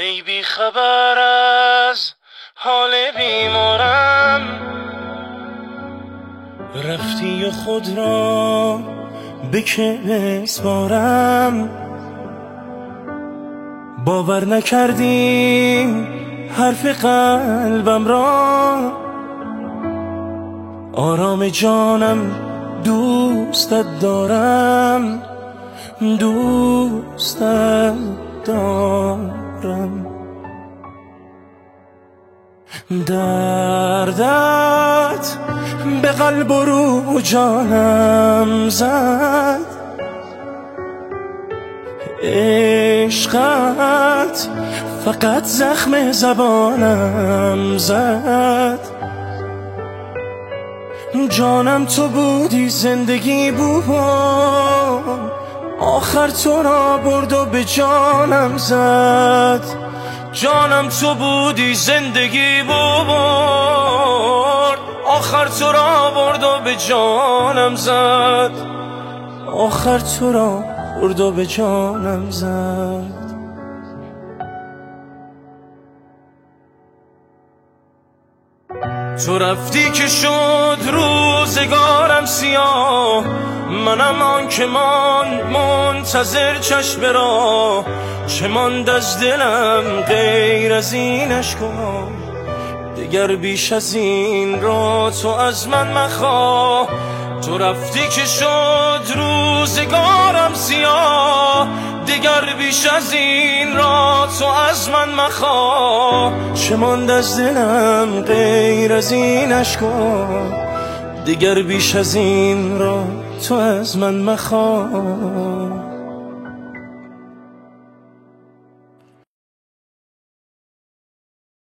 ای بی خبر از حال بیمارم. رفتی و خود را به که بسپارم باور نکردی حرف قلبم را. آرام جانم دوستت دارم. دوستت دارم. دردت به قلب و رو جانم زد. عشقت فقط زخم زبانم زد. جانم تو بودی زندگی بود آخر تو را برد و به جانم زد. جانم تو بودی زندگی بود آخر تو را برد و به جانم زد. آخر تو را برد و به جانم زد. تو رفتی که شد روزگارم سیاه. منم آن که مان منتظر چشم را چه ماند از دلم غیر از این اشکا دیگر بیش از این را تو از من مخواه. تو رفتی که شد روزگارم سیاه. دیگر بیش از این را تو از من مخواه. چه ماند از دلم غیر از این اشکا دیگر بیش از این را تو از من مخواه.